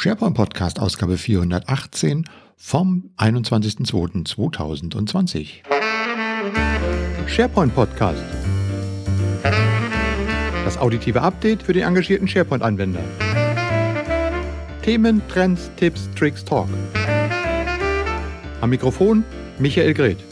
SharePoint Podcast Ausgabe 418 vom 21.02.2020. SharePoint Podcast. Das auditive Update für den engagierten SharePoint-Anwender. Themen, Trends, Tipps, Tricks, Talk. Am Mikrofon Michael Greth.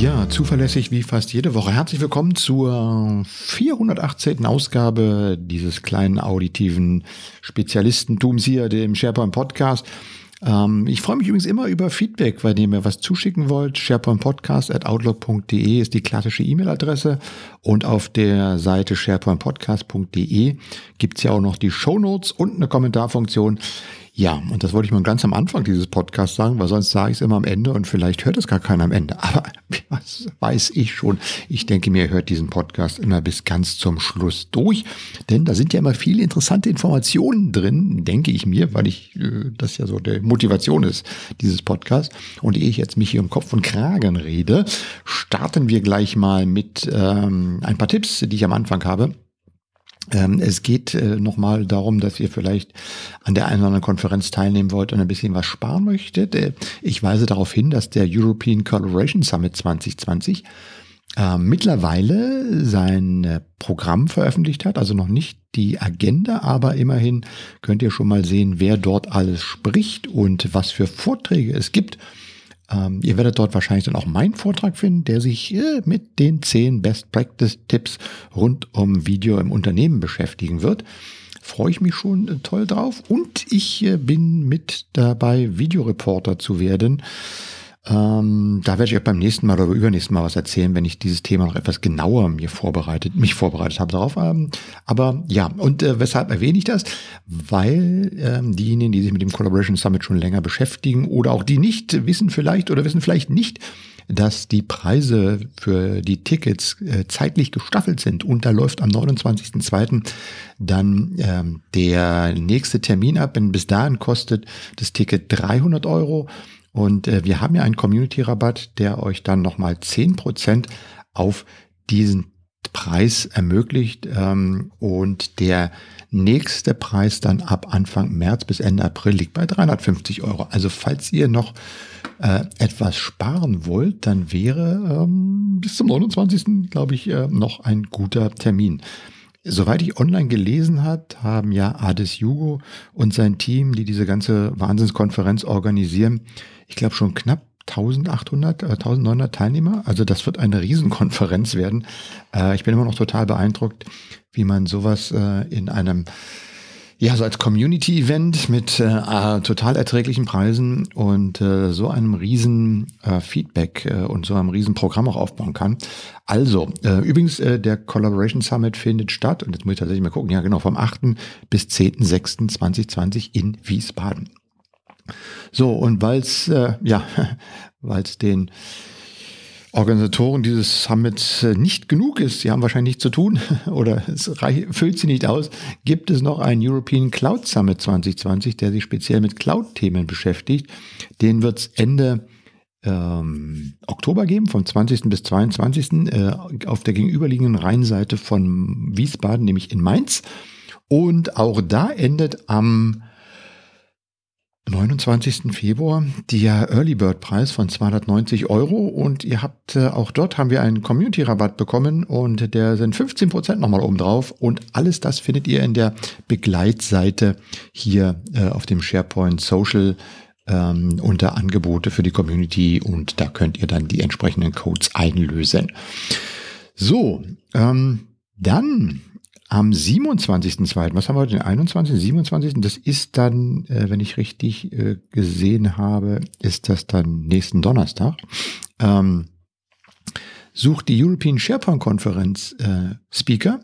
Ja, zuverlässig wie fast jede Woche. Herzlich willkommen zur 418. Ausgabe dieses kleinen auditiven Spezialistentums hier, dem SharePoint Podcast. Ähm, ich freue mich übrigens immer über Feedback, weil ihr mir was zuschicken wollt. SharePointPodcast.outlook.de ist die klassische E-Mail-Adresse und auf der Seite SharePointPodcast.de gibt's ja auch noch die Show Notes und eine Kommentarfunktion. Ja, und das wollte ich mal ganz am Anfang dieses Podcasts sagen, weil sonst sage ich es immer am Ende und vielleicht hört es gar keiner am Ende. Aber was weiß ich schon. Ich denke mir, hört diesen Podcast immer bis ganz zum Schluss durch, denn da sind ja immer viele interessante Informationen drin, denke ich mir, weil ich äh, das ja so der Motivation ist dieses Podcasts. Und ehe ich jetzt mich hier um Kopf und Kragen rede, starten wir gleich mal mit ähm, ein paar Tipps, die ich am Anfang habe es geht äh, nochmal darum, dass ihr vielleicht an der einen oder anderen Konferenz teilnehmen wollt und ein bisschen was sparen möchtet. Äh, ich weise darauf hin, dass der European Collaboration Summit 2020 äh, mittlerweile sein äh, Programm veröffentlicht hat, also noch nicht die Agenda, aber immerhin könnt ihr schon mal sehen, wer dort alles spricht und was für Vorträge es gibt. Ähm, ihr werdet dort wahrscheinlich dann auch meinen Vortrag finden, der sich äh, mit den zehn Best Practice Tipps rund um Video im Unternehmen beschäftigen wird. Freue ich mich schon äh, toll drauf. Und ich äh, bin mit dabei, Videoreporter zu werden. Ähm, da werde ich euch beim nächsten Mal oder übernächsten Mal was erzählen, wenn ich dieses Thema noch etwas genauer mir vorbereitet, mich vorbereitet habe darauf. Ähm, aber ja, und äh, weshalb erwähne ich das? Weil ähm, diejenigen, die sich mit dem Collaboration Summit schon länger beschäftigen oder auch die nicht wissen vielleicht oder wissen vielleicht nicht, dass die Preise für die Tickets äh, zeitlich gestaffelt sind und da läuft am 29.02. dann ähm, der nächste Termin ab. Denn bis dahin kostet das Ticket 300 Euro und äh, wir haben ja einen Community-Rabatt, der euch dann nochmal zehn Prozent auf diesen Preis ermöglicht. Ähm, und der nächste Preis dann ab Anfang März bis Ende April liegt bei 350 Euro. Also falls ihr noch äh, etwas sparen wollt, dann wäre ähm, bis zum 29. glaube ich äh, noch ein guter Termin. Soweit ich online gelesen hat, haben ja Ades Jugo und sein Team, die diese ganze Wahnsinnskonferenz organisieren, ich glaube schon knapp 1800, äh, 1900 Teilnehmer. Also das wird eine Riesenkonferenz werden. Äh, ich bin immer noch total beeindruckt, wie man sowas äh, in einem ja, so als Community-Event mit äh, total erträglichen Preisen und äh, so einem riesen äh, Feedback äh, und so einem riesen Programm auch aufbauen kann. Also, äh, übrigens, äh, der Collaboration Summit findet statt, und jetzt muss ich tatsächlich mal gucken, ja genau, vom 8. bis 10.06.2020 in Wiesbaden. So, und weil es, äh, ja, weil es den Organisatoren dieses Summits äh, nicht genug ist, sie haben wahrscheinlich nichts zu tun oder es reich, füllt sie nicht aus, gibt es noch einen European Cloud Summit 2020, der sich speziell mit Cloud-Themen beschäftigt. Den wird es Ende ähm, Oktober geben, vom 20. bis 22. Äh, auf der gegenüberliegenden Rheinseite von Wiesbaden, nämlich in Mainz. Und auch da endet am 29. Februar der Early Bird Preis von 290 Euro und ihr habt äh, auch dort haben wir einen Community Rabatt bekommen und der sind 15 Prozent nochmal oben drauf und alles das findet ihr in der Begleitseite hier äh, auf dem SharePoint Social ähm, unter Angebote für die Community und da könnt ihr dann die entsprechenden Codes einlösen. So, ähm, dann am 27.02., was haben wir heute, den 21., 27., das ist dann, äh, wenn ich richtig äh, gesehen habe, ist das dann nächsten Donnerstag, ähm, sucht die European SharePoint Konferenz äh, Speaker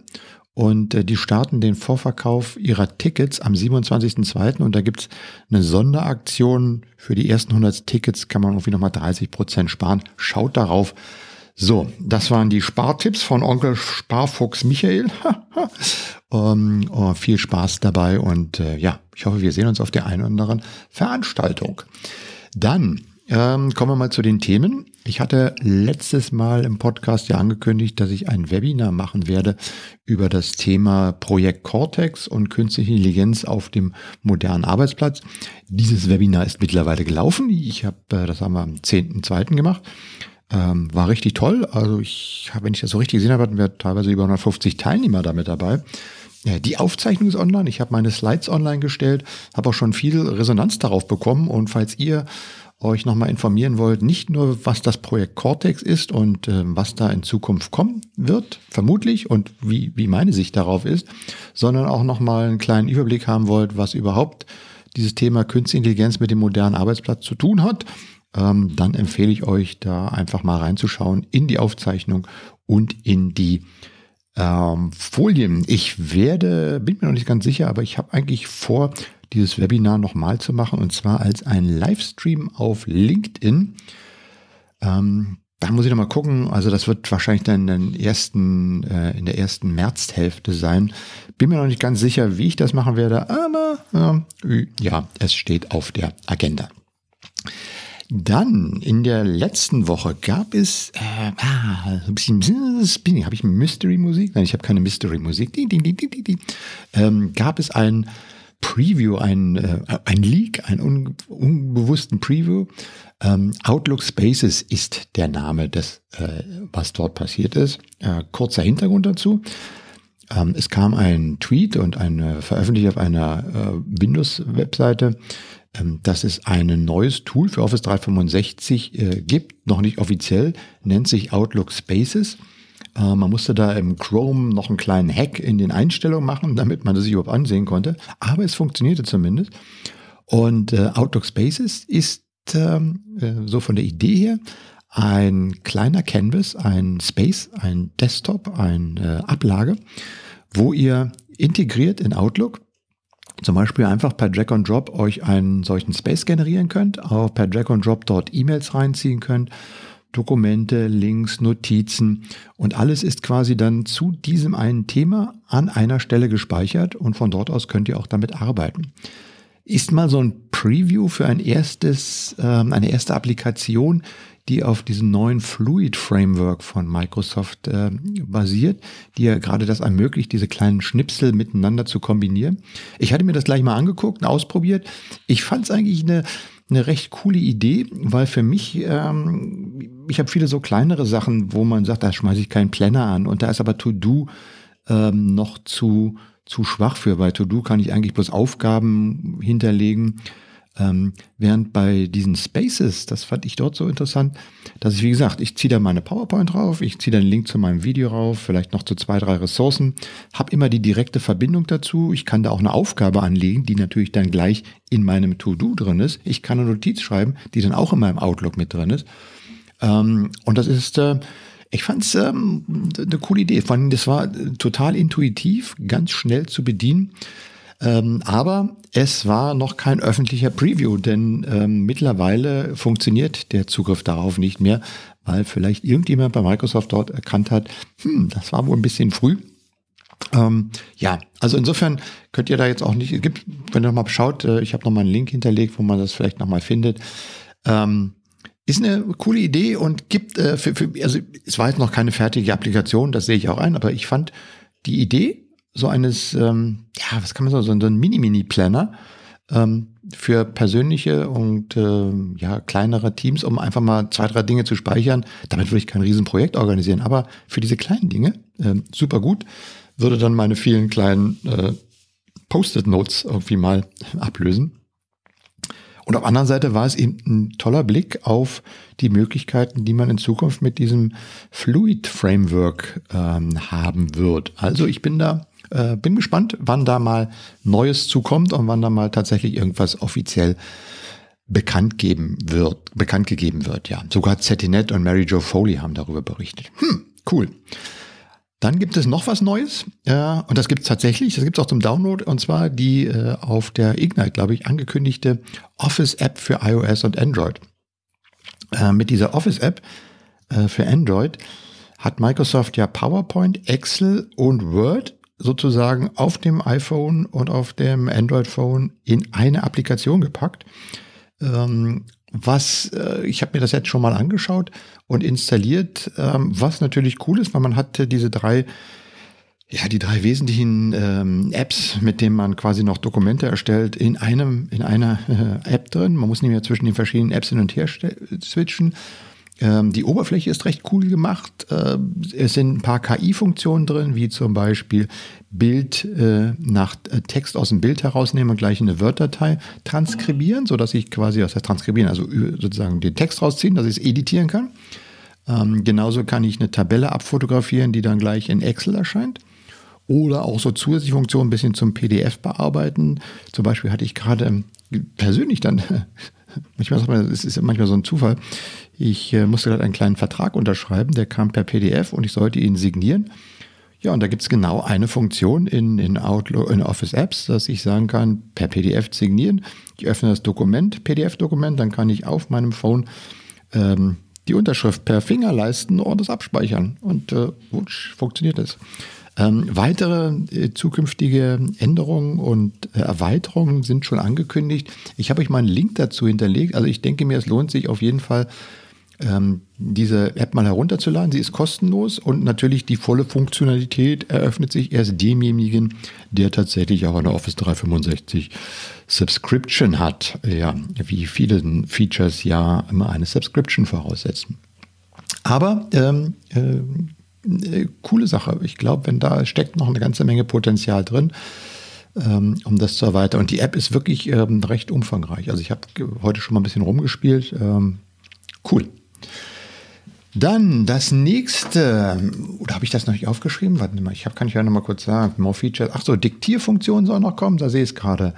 und äh, die starten den Vorverkauf ihrer Tickets am 27.02. und da gibt's eine Sonderaktion für die ersten 100 Tickets, kann man irgendwie nochmal 30 Prozent sparen. Schaut darauf, so, das waren die Spartipps von Onkel Sparfuchs Michael. um, oh, viel Spaß dabei und äh, ja, ich hoffe, wir sehen uns auf der einen oder anderen Veranstaltung. Dann ähm, kommen wir mal zu den Themen. Ich hatte letztes Mal im Podcast ja angekündigt, dass ich ein Webinar machen werde über das Thema Projekt Cortex und künstliche Intelligenz auf dem modernen Arbeitsplatz. Dieses Webinar ist mittlerweile gelaufen. Ich habe, äh, das haben wir am 10.2. gemacht. Ähm, war richtig toll. Also ich wenn ich das so richtig gesehen habe, hatten wir teilweise über 150 Teilnehmer damit dabei. Ja, die Aufzeichnung ist online. Ich habe meine Slides online gestellt, habe auch schon viel Resonanz darauf bekommen. Und falls ihr euch nochmal informieren wollt, nicht nur was das Projekt Cortex ist und äh, was da in Zukunft kommen wird, vermutlich, und wie, wie meine Sicht darauf ist, sondern auch nochmal einen kleinen Überblick haben wollt, was überhaupt dieses Thema Künstliche Intelligenz mit dem modernen Arbeitsplatz zu tun hat, ähm, dann empfehle ich euch da einfach mal reinzuschauen in die Aufzeichnung und in die ähm, Folien. Ich werde, bin mir noch nicht ganz sicher, aber ich habe eigentlich vor, dieses Webinar nochmal zu machen und zwar als ein Livestream auf LinkedIn. Ähm, da muss ich nochmal gucken. Also das wird wahrscheinlich dann in, ersten, äh, in der ersten Märzhälfte sein. Bin mir noch nicht ganz sicher, wie ich das machen werde, aber äh, ja, es steht auf der Agenda. Dann in der letzten Woche gab es, äh, ah, ein bisschen, habe ich Mystery-Musik? Nein, ich habe keine Mystery-Musik. Ähm, gab es ein Preview, ein, äh, ein Leak, einen un, unbewussten Preview. Ähm, Outlook Spaces ist der Name des, äh, was dort passiert ist. Äh, kurzer Hintergrund dazu. Ähm, es kam ein Tweet und eine veröffentlicht auf einer äh, Windows-Webseite dass es ein neues Tool für Office 365 äh, gibt, noch nicht offiziell, nennt sich Outlook Spaces. Äh, man musste da im Chrome noch einen kleinen Hack in den Einstellungen machen, damit man das sich überhaupt ansehen konnte. Aber es funktionierte zumindest. Und äh, Outlook Spaces ist ähm, so von der Idee her ein kleiner Canvas, ein Space, ein Desktop, eine Ablage, wo ihr integriert in Outlook zum Beispiel einfach per Drag and Drop euch einen solchen Space generieren könnt, auch per Drag and Drop dort E-Mails reinziehen könnt, Dokumente, Links, Notizen und alles ist quasi dann zu diesem einen Thema an einer Stelle gespeichert und von dort aus könnt ihr auch damit arbeiten. Ist mal so ein Preview für ein erstes, äh, eine erste Applikation, die auf diesem neuen Fluid Framework von Microsoft äh, basiert, die ja gerade das ermöglicht, diese kleinen Schnipsel miteinander zu kombinieren. Ich hatte mir das gleich mal angeguckt und ausprobiert. Ich fand es eigentlich eine eine recht coole Idee, weil für mich, ähm, ich habe viele so kleinere Sachen, wo man sagt, da schmeiße ich keinen Planner an und da ist aber To-Do ähm, noch zu, zu schwach für. Bei To-Do kann ich eigentlich bloß Aufgaben hinterlegen ähm, während bei diesen Spaces, das fand ich dort so interessant, dass ich, wie gesagt, ich ziehe da meine PowerPoint drauf, ich ziehe da einen Link zu meinem Video rauf, vielleicht noch zu zwei, drei Ressourcen, habe immer die direkte Verbindung dazu. Ich kann da auch eine Aufgabe anlegen, die natürlich dann gleich in meinem To-Do drin ist. Ich kann eine Notiz schreiben, die dann auch in meinem Outlook mit drin ist. Ähm, und das ist, äh, ich fand es ähm, eine coole Idee. Vor allem, das war total intuitiv, ganz schnell zu bedienen. Ähm, aber es war noch kein öffentlicher Preview, denn ähm, mittlerweile funktioniert der Zugriff darauf nicht mehr, weil vielleicht irgendjemand bei Microsoft dort erkannt hat, hm, das war wohl ein bisschen früh. Ähm, ja, also insofern könnt ihr da jetzt auch nicht, gibt, wenn ihr noch mal schaut, äh, ich habe noch mal einen Link hinterlegt, wo man das vielleicht noch mal findet. Ähm, ist eine coole Idee und gibt, äh, für, für, also es war jetzt noch keine fertige Applikation, das sehe ich auch ein, aber ich fand die Idee so eines, ähm, ja, was kann man sagen, so ein Mini-Mini-Planner ähm, für persönliche und äh, ja, kleinere Teams, um einfach mal zwei, drei Dinge zu speichern. Damit würde ich kein Riesenprojekt organisieren, aber für diese kleinen Dinge äh, super gut. Würde dann meine vielen kleinen äh, Post-it-Notes irgendwie mal ablösen. Und auf der anderen Seite war es eben ein toller Blick auf die Möglichkeiten, die man in Zukunft mit diesem Fluid Framework ähm, haben wird. Also ich bin da äh, bin gespannt, wann da mal Neues zukommt und wann da mal tatsächlich irgendwas offiziell bekannt geben wird, bekannt gegeben wird, ja. Sogar Zetinet und Mary Jo Foley haben darüber berichtet. Hm, cool. Dann gibt es noch was Neues, äh, und das gibt es tatsächlich, das gibt es auch zum Download, und zwar die äh, auf der Ignite, glaube ich, angekündigte Office-App für iOS und Android. Äh, mit dieser Office-App äh, für Android hat Microsoft ja PowerPoint, Excel und Word sozusagen auf dem iPhone und auf dem Android-Phone in eine Applikation gepackt. Ähm, was, äh, ich habe mir das jetzt schon mal angeschaut und installiert, ähm, was natürlich cool ist, weil man hat diese drei ja, die drei wesentlichen ähm, Apps, mit denen man quasi noch Dokumente erstellt, in einem, in einer äh, App drin. Man muss nicht mehr zwischen den verschiedenen Apps hin und her switchen. Ähm, die Oberfläche ist recht cool gemacht. Äh, es sind ein paar KI-Funktionen drin, wie zum Beispiel Bild äh, nach äh, Text aus dem Bild herausnehmen und gleich in eine Word-Datei transkribieren, sodass ich quasi, was heißt transkribieren, also sozusagen den Text rausziehen, dass ich es editieren kann. Ähm, genauso kann ich eine Tabelle abfotografieren, die dann gleich in Excel erscheint. Oder auch so zusätzliche Funktionen ein bisschen zum PDF bearbeiten. Zum Beispiel hatte ich gerade ähm, persönlich dann, manchmal sagt man, es ist manchmal so ein Zufall, ich äh, musste gerade einen kleinen Vertrag unterschreiben, der kam per PDF und ich sollte ihn signieren. Ja, und da gibt es genau eine Funktion in, in Outlook, in Office Apps, dass ich sagen kann, per PDF signieren. Ich öffne das Dokument, PDF-Dokument, dann kann ich auf meinem Phone ähm, die Unterschrift per Finger leisten und das abspeichern. Und äh, wutsch, funktioniert das. Ähm, weitere äh, zukünftige Änderungen und äh, Erweiterungen sind schon angekündigt. Ich habe euch mal einen Link dazu hinterlegt. Also ich denke mir, es lohnt sich auf jeden Fall, ähm, diese App mal herunterzuladen. Sie ist kostenlos und natürlich die volle Funktionalität eröffnet sich erst demjenigen, der tatsächlich auch eine Office 365 Subscription hat. Ja, wie viele Features ja immer eine Subscription voraussetzen. Aber ähm, äh, äh, coole Sache. Ich glaube, wenn da steckt noch eine ganze Menge Potenzial drin, ähm, um das zu erweitern. Und die App ist wirklich ähm, recht umfangreich. Also ich habe heute schon mal ein bisschen rumgespielt. Ähm, cool. Dann das nächste, oder habe ich das noch nicht aufgeschrieben? Warte mal, ich hab, kann ich ja noch mal kurz sagen. More Features. Ach so, Diktierfunktion soll noch kommen. Da sehe ich es gerade.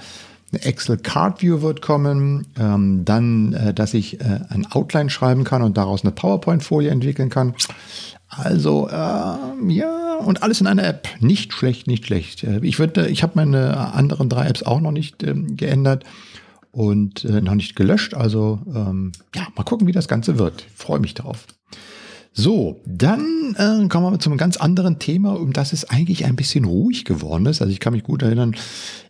Eine Excel Card View wird kommen. Ähm, dann, äh, dass ich äh, ein Outline schreiben kann und daraus eine PowerPoint-Folie entwickeln kann. Also äh, ja, und alles in einer App. Nicht schlecht, nicht schlecht. Äh, ich würde, ich habe meine anderen drei Apps auch noch nicht ähm, geändert und äh, noch nicht gelöscht. Also ähm, ja, mal gucken, wie das Ganze wird. Freue mich drauf. So, dann äh, kommen wir zu einem ganz anderen Thema, um das es eigentlich ein bisschen ruhig geworden ist. Also ich kann mich gut erinnern,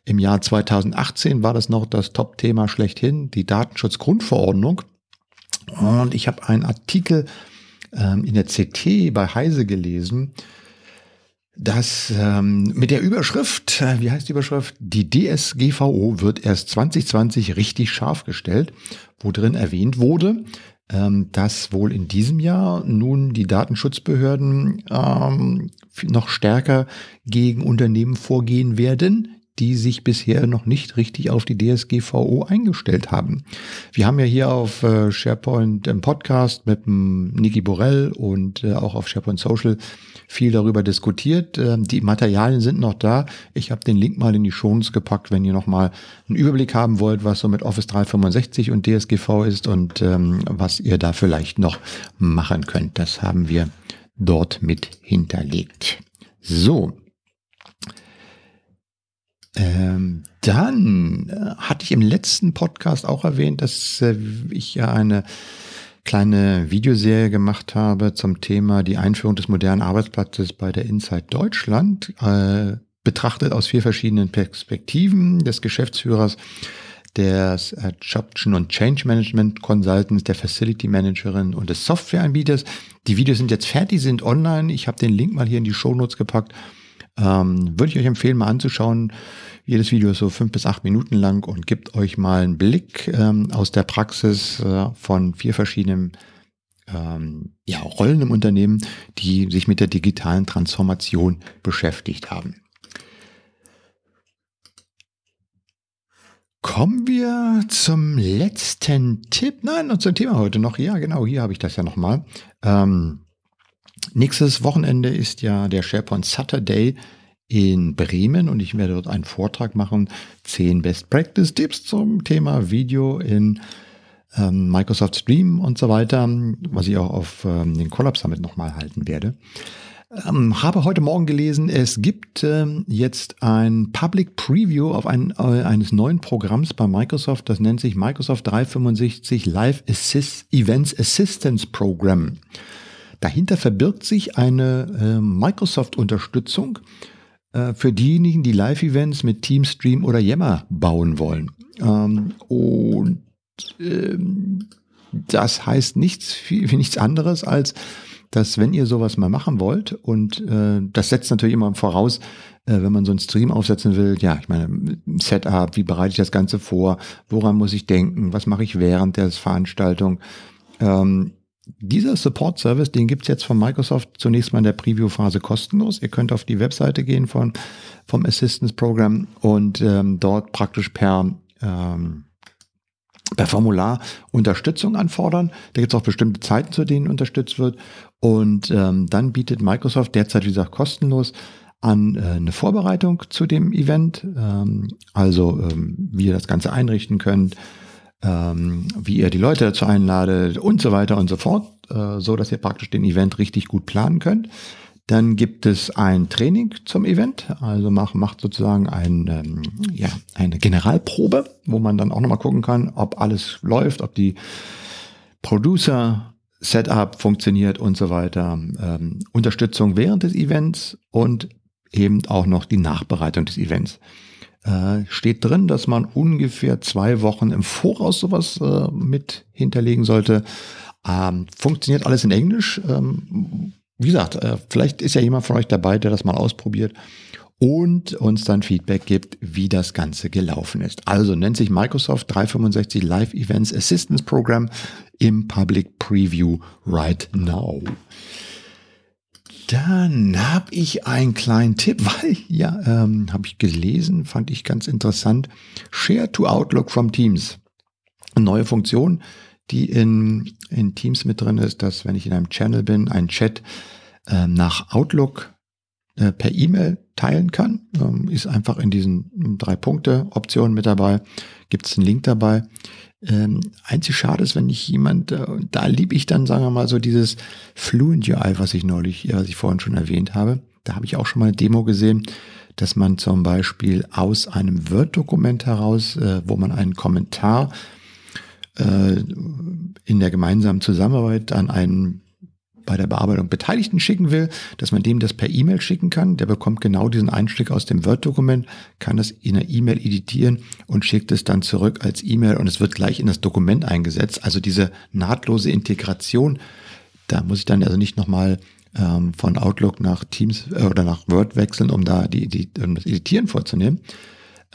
im Jahr 2018 war das noch das Top-Thema schlechthin, die Datenschutzgrundverordnung. Und ich habe einen Artikel ähm, in der CT bei Heise gelesen, dass ähm, mit der Überschrift, äh, wie heißt die Überschrift? Die DSGVO wird erst 2020 richtig scharf gestellt, wo drin erwähnt wurde, ähm, dass wohl in diesem Jahr nun die Datenschutzbehörden ähm, noch stärker gegen Unternehmen vorgehen werden, die sich bisher noch nicht richtig auf die DSGVO eingestellt haben. Wir haben ja hier auf äh, SharePoint im Podcast mit Niki Borell und äh, auch auf SharePoint Social viel darüber diskutiert. Ähm, die Materialien sind noch da. Ich habe den Link mal in die Shownotes gepackt, wenn ihr noch mal einen Überblick haben wollt, was so mit Office 365 und DSGV ist und ähm, was ihr da vielleicht noch machen könnt. Das haben wir dort mit hinterlegt. So, ähm, dann äh, hatte ich im letzten Podcast auch erwähnt, dass äh, ich ja eine kleine Videoserie gemacht habe zum Thema die Einführung des modernen Arbeitsplatzes bei der Inside Deutschland, äh, betrachtet aus vier verschiedenen Perspektiven des Geschäftsführers, des Adoption und Change Management Consultants, der Facility Managerin und des Softwareanbieters. Die Videos sind jetzt fertig, sind online. Ich habe den Link mal hier in die Show Notes gepackt. Ähm, Würde ich euch empfehlen, mal anzuschauen. Jedes Video ist so fünf bis acht Minuten lang und gibt euch mal einen Blick ähm, aus der Praxis äh, von vier verschiedenen ähm, ja, Rollen im Unternehmen, die sich mit der digitalen Transformation beschäftigt haben. Kommen wir zum letzten Tipp. Nein, und zum Thema heute noch. Ja, genau, hier habe ich das ja nochmal. Ähm, Nächstes Wochenende ist ja der SharePoint Saturday in Bremen und ich werde dort einen Vortrag machen, zehn Best Practice Tipps zum Thema Video in ähm, Microsoft Stream und so weiter, was ich auch auf ähm, den Collab Summit nochmal halten werde. Ähm, habe heute Morgen gelesen, es gibt ähm, jetzt ein Public Preview auf ein, äh, eines neuen Programms bei Microsoft, das nennt sich Microsoft 365 Live Assist Events Assistance Program. Dahinter verbirgt sich eine äh, Microsoft-Unterstützung äh, für diejenigen, die Live-Events mit Teamstream oder Yammer bauen wollen. Ähm, und ähm, das heißt nichts, viel, nichts anderes als, dass wenn ihr sowas mal machen wollt und äh, das setzt natürlich immer voraus, äh, wenn man so einen Stream aufsetzen will, ja, ich meine, Setup, wie bereite ich das Ganze vor, woran muss ich denken, was mache ich während der Veranstaltung. Ähm, dieser Support Service, den gibt's jetzt von Microsoft zunächst mal in der Preview-Phase kostenlos. Ihr könnt auf die Webseite gehen von, vom Assistance Program und ähm, dort praktisch per ähm, per Formular Unterstützung anfordern. Da gibt es auch bestimmte Zeiten, zu denen unterstützt wird. Und ähm, dann bietet Microsoft derzeit, wie gesagt, kostenlos an äh, eine Vorbereitung zu dem Event. Ähm, also ähm, wie ihr das Ganze einrichten könnt, ähm, wie ihr die Leute dazu einladet und so weiter und so fort, äh, so dass ihr praktisch den Event richtig gut planen könnt. Dann gibt es ein Training zum Event, also macht, macht sozusagen ein, ähm, ja, eine Generalprobe, wo man dann auch nochmal gucken kann, ob alles läuft, ob die Producer Setup funktioniert und so weiter. Ähm, Unterstützung während des Events und eben auch noch die Nachbereitung des Events. Äh, steht drin, dass man ungefähr zwei Wochen im Voraus sowas äh, mit hinterlegen sollte. Ähm, funktioniert alles in Englisch. Ähm, wie gesagt, äh, vielleicht ist ja jemand von euch dabei, der das mal ausprobiert und uns dann Feedback gibt, wie das Ganze gelaufen ist. Also nennt sich Microsoft 365 Live Events Assistance Program im Public Preview right now. Dann habe ich einen kleinen Tipp, weil ja, ähm, habe ich gelesen, fand ich ganz interessant. Share to Outlook from Teams. Eine neue Funktion, die in, in Teams mit drin ist, dass wenn ich in einem Channel bin, ein Chat äh, nach Outlook äh, per E-Mail teilen kann. Ähm, ist einfach in diesen drei Punkte Optionen mit dabei. Gibt es einen Link dabei. Ähm, einzig schade ist, wenn nicht jemand, äh, da liebe ich dann, sagen wir mal, so dieses Fluent UI, was ich neulich, was ich vorhin schon erwähnt habe. Da habe ich auch schon mal eine Demo gesehen, dass man zum Beispiel aus einem Word-Dokument heraus, äh, wo man einen Kommentar äh, in der gemeinsamen Zusammenarbeit an einen bei der Bearbeitung Beteiligten schicken will, dass man dem das per E-Mail schicken kann. Der bekommt genau diesen Einstieg aus dem Word-Dokument, kann das in einer E-Mail editieren und schickt es dann zurück als E-Mail und es wird gleich in das Dokument eingesetzt. Also diese nahtlose Integration, da muss ich dann also nicht nochmal ähm, von Outlook nach Teams äh, oder nach Word wechseln, um da die, die, um das Editieren vorzunehmen.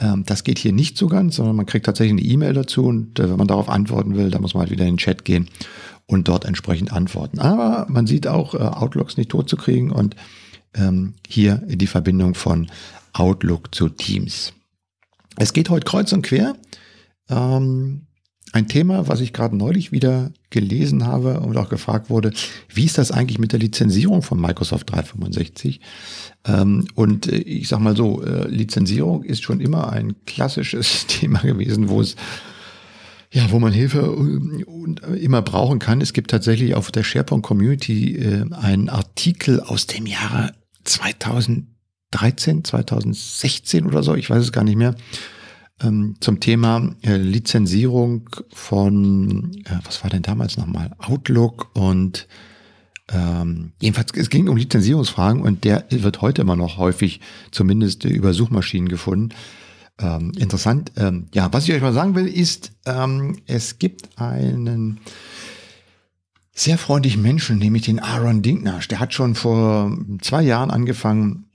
Ähm, das geht hier nicht so ganz, sondern man kriegt tatsächlich eine E-Mail dazu und äh, wenn man darauf antworten will, dann muss man halt wieder in den Chat gehen und dort entsprechend antworten. Aber man sieht auch, äh, Outlooks nicht tot zu kriegen und ähm, hier die Verbindung von Outlook zu Teams. Es geht heute kreuz und quer. Ähm, ein Thema, was ich gerade neulich wieder gelesen habe und auch gefragt wurde, wie ist das eigentlich mit der Lizenzierung von Microsoft 365? Ähm, und äh, ich sag mal so, äh, Lizenzierung ist schon immer ein klassisches Thema gewesen, wo es ja, wo man Hilfe äh, immer brauchen kann. Es gibt tatsächlich auf der SharePoint Community einen Artikel aus dem Jahre 2013, 2016 oder so, ich weiß es gar nicht mehr, ähm, zum Thema äh, Lizenzierung von, was war denn damals nochmal, Outlook und ähm, jedenfalls, es ging um Lizenzierungsfragen und der wird heute immer noch häufig zumindest über Suchmaschinen gefunden. Ähm, interessant. Ähm, ja, was ich euch mal sagen will, ist, ähm, es gibt einen sehr freundlichen Menschen, nämlich den Aaron Dinknasch. Der hat schon vor zwei Jahren angefangen,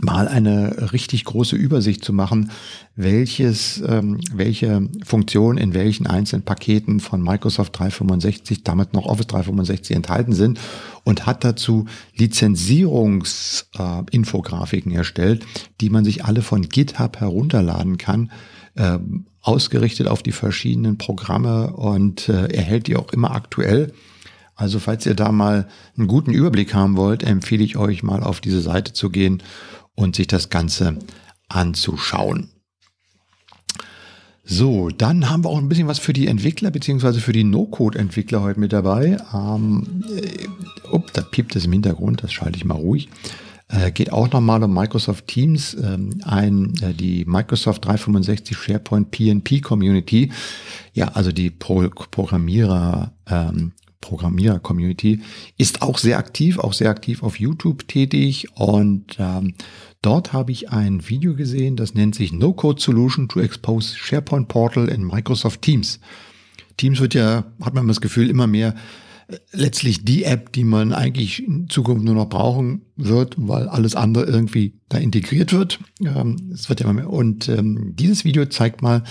mal eine richtig große Übersicht zu machen, welches, ähm, welche Funktionen in welchen einzelnen Paketen von Microsoft 365, damit noch Office 365 enthalten sind und hat dazu Lizenzierungsinfografiken äh, erstellt, die man sich alle von GitHub herunterladen kann, äh, ausgerichtet auf die verschiedenen Programme und äh, erhält die auch immer aktuell. Also falls ihr da mal einen guten Überblick haben wollt, empfehle ich euch mal auf diese Seite zu gehen und sich das Ganze anzuschauen. So, dann haben wir auch ein bisschen was für die Entwickler beziehungsweise für die No-Code-Entwickler heute mit dabei. Ähm, äh, up, da piept es im Hintergrund, das schalte ich mal ruhig. Äh, geht auch nochmal um Microsoft Teams, ähm, ein, äh, die Microsoft 365 SharePoint PNP Community. Ja, also die Pro Programmierer ähm, Programmierer-Community, ist auch sehr aktiv, auch sehr aktiv auf YouTube tätig und ähm, dort habe ich ein Video gesehen, das nennt sich No Code Solution to Expose SharePoint Portal in Microsoft Teams. Teams wird ja, hat man das Gefühl, immer mehr äh, letztlich die App, die man eigentlich in Zukunft nur noch brauchen wird, weil alles andere irgendwie da integriert wird. Ähm, es wird ja immer mehr. Und ähm, dieses Video zeigt mal,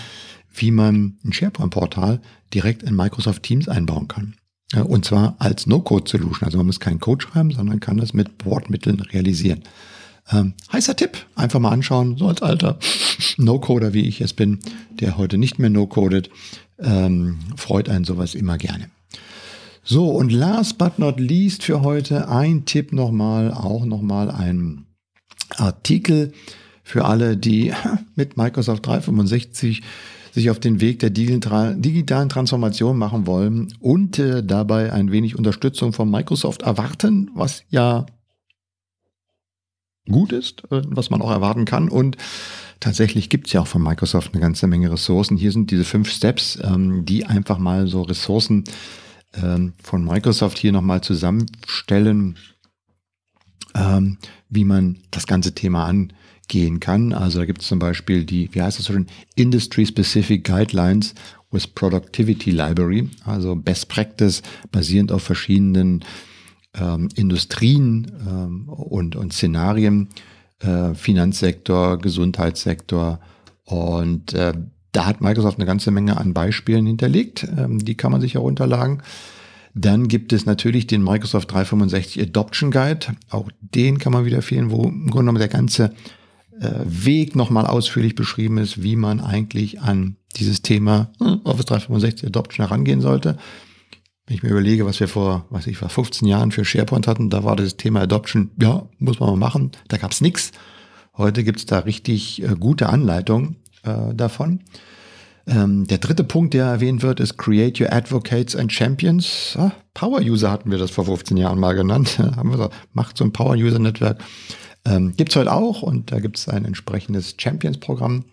wie man ein SharePoint-Portal direkt in Microsoft Teams einbauen kann. Und zwar als No-Code-Solution. Also man muss keinen Code schreiben, sondern kann das mit Bordmitteln realisieren. Ähm, heißer Tipp, einfach mal anschauen, so als alter No-Coder, wie ich es bin, der heute nicht mehr No-Codet, ähm, freut einen sowas immer gerne. So, und last but not least für heute ein Tipp nochmal, auch nochmal ein Artikel für alle, die mit Microsoft 365 sich auf den Weg der digitalen Transformation machen wollen und äh, dabei ein wenig Unterstützung von Microsoft erwarten, was ja gut ist, äh, was man auch erwarten kann. Und tatsächlich gibt es ja auch von Microsoft eine ganze Menge Ressourcen. Hier sind diese fünf Steps, ähm, die einfach mal so Ressourcen ähm, von Microsoft hier nochmal zusammenstellen, ähm, wie man das ganze Thema an gehen kann. Also da gibt es zum Beispiel die, wie heißt das schon, Industry-Specific Guidelines with Productivity Library, also Best Practice basierend auf verschiedenen ähm, Industrien ähm, und, und Szenarien, äh, Finanzsektor, Gesundheitssektor und äh, da hat Microsoft eine ganze Menge an Beispielen hinterlegt, ähm, die kann man sich herunterladen. Dann gibt es natürlich den Microsoft 365 Adoption Guide. Auch den kann man wieder empfehlen, wo im Grunde genommen der ganze Weg nochmal ausführlich beschrieben ist, wie man eigentlich an dieses Thema hm, Office 365 Adoption herangehen sollte. Wenn ich mir überlege, was wir vor, was ich vor 15 Jahren für SharePoint hatten, da war das Thema Adoption, ja, muss man mal machen, da gab's nichts. Heute gibt's da richtig äh, gute Anleitungen äh, davon. Ähm, der dritte Punkt, der erwähnt wird, ist Create Your Advocates and Champions. Ah, Power User hatten wir das vor 15 Jahren mal genannt. Haben wir gesagt, macht so ein Power User Netzwerk. Ähm, gibt es heute auch und da gibt es ein entsprechendes Champions-Programm.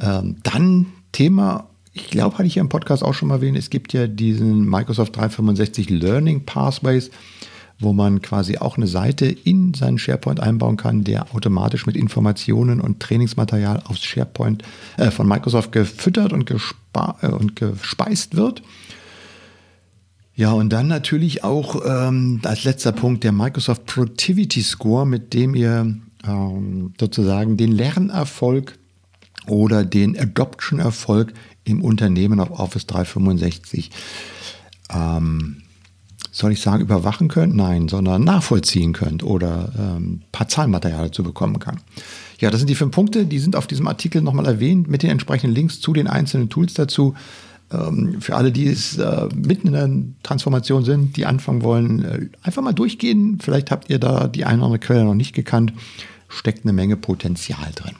Ähm, dann Thema, ich glaube, hatte ich hier im Podcast auch schon mal erwähnt, es gibt ja diesen Microsoft 365 Learning Pathways, wo man quasi auch eine Seite in seinen SharePoint einbauen kann, der automatisch mit Informationen und Trainingsmaterial aufs SharePoint äh, von Microsoft gefüttert und, äh, und gespeist wird. Ja, und dann natürlich auch ähm, als letzter Punkt der Microsoft Productivity Score, mit dem ihr ähm, sozusagen den Lernerfolg oder den Adoption-Erfolg im Unternehmen auf Office 365, ähm, soll ich sagen, überwachen könnt? Nein, sondern nachvollziehen könnt oder ähm, paar Zahlenmaterial dazu bekommen kann. Ja, das sind die fünf Punkte, die sind auf diesem Artikel nochmal erwähnt mit den entsprechenden Links zu den einzelnen Tools dazu. Ähm, für alle, die es äh, mitten in der Transformation sind, die anfangen wollen, äh, einfach mal durchgehen. Vielleicht habt ihr da die eine oder andere Quelle noch nicht gekannt. Steckt eine Menge Potenzial drin.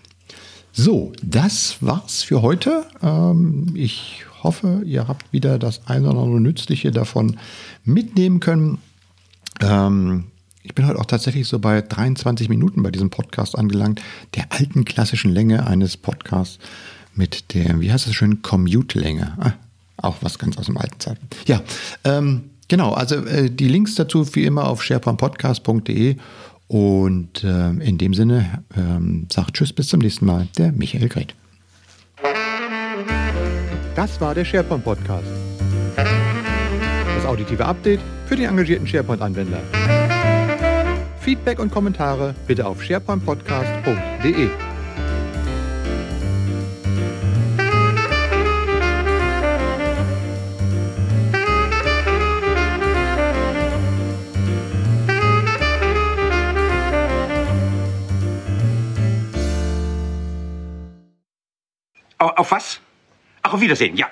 So, das war's für heute. Ähm, ich hoffe, ihr habt wieder das eine oder andere Nützliche davon mitnehmen können. Ähm, ich bin heute auch tatsächlich so bei 23 Minuten bei diesem Podcast angelangt, der alten klassischen Länge eines Podcasts mit der, wie heißt das schön, Commute-Länge. Ah, auch was ganz aus dem alten Zeiten. Ja, ähm, genau, also äh, die Links dazu wie immer auf sharepointpodcast.de und äh, in dem Sinne ähm, sagt Tschüss, bis zum nächsten Mal, der Michael Gret. Das war der SharePoint Podcast. Das auditive Update für den engagierten SharePoint-Anwender. Feedback und Kommentare bitte auf sharepointpodcast.de. Auf was? Ach, auf Wiedersehen, ja.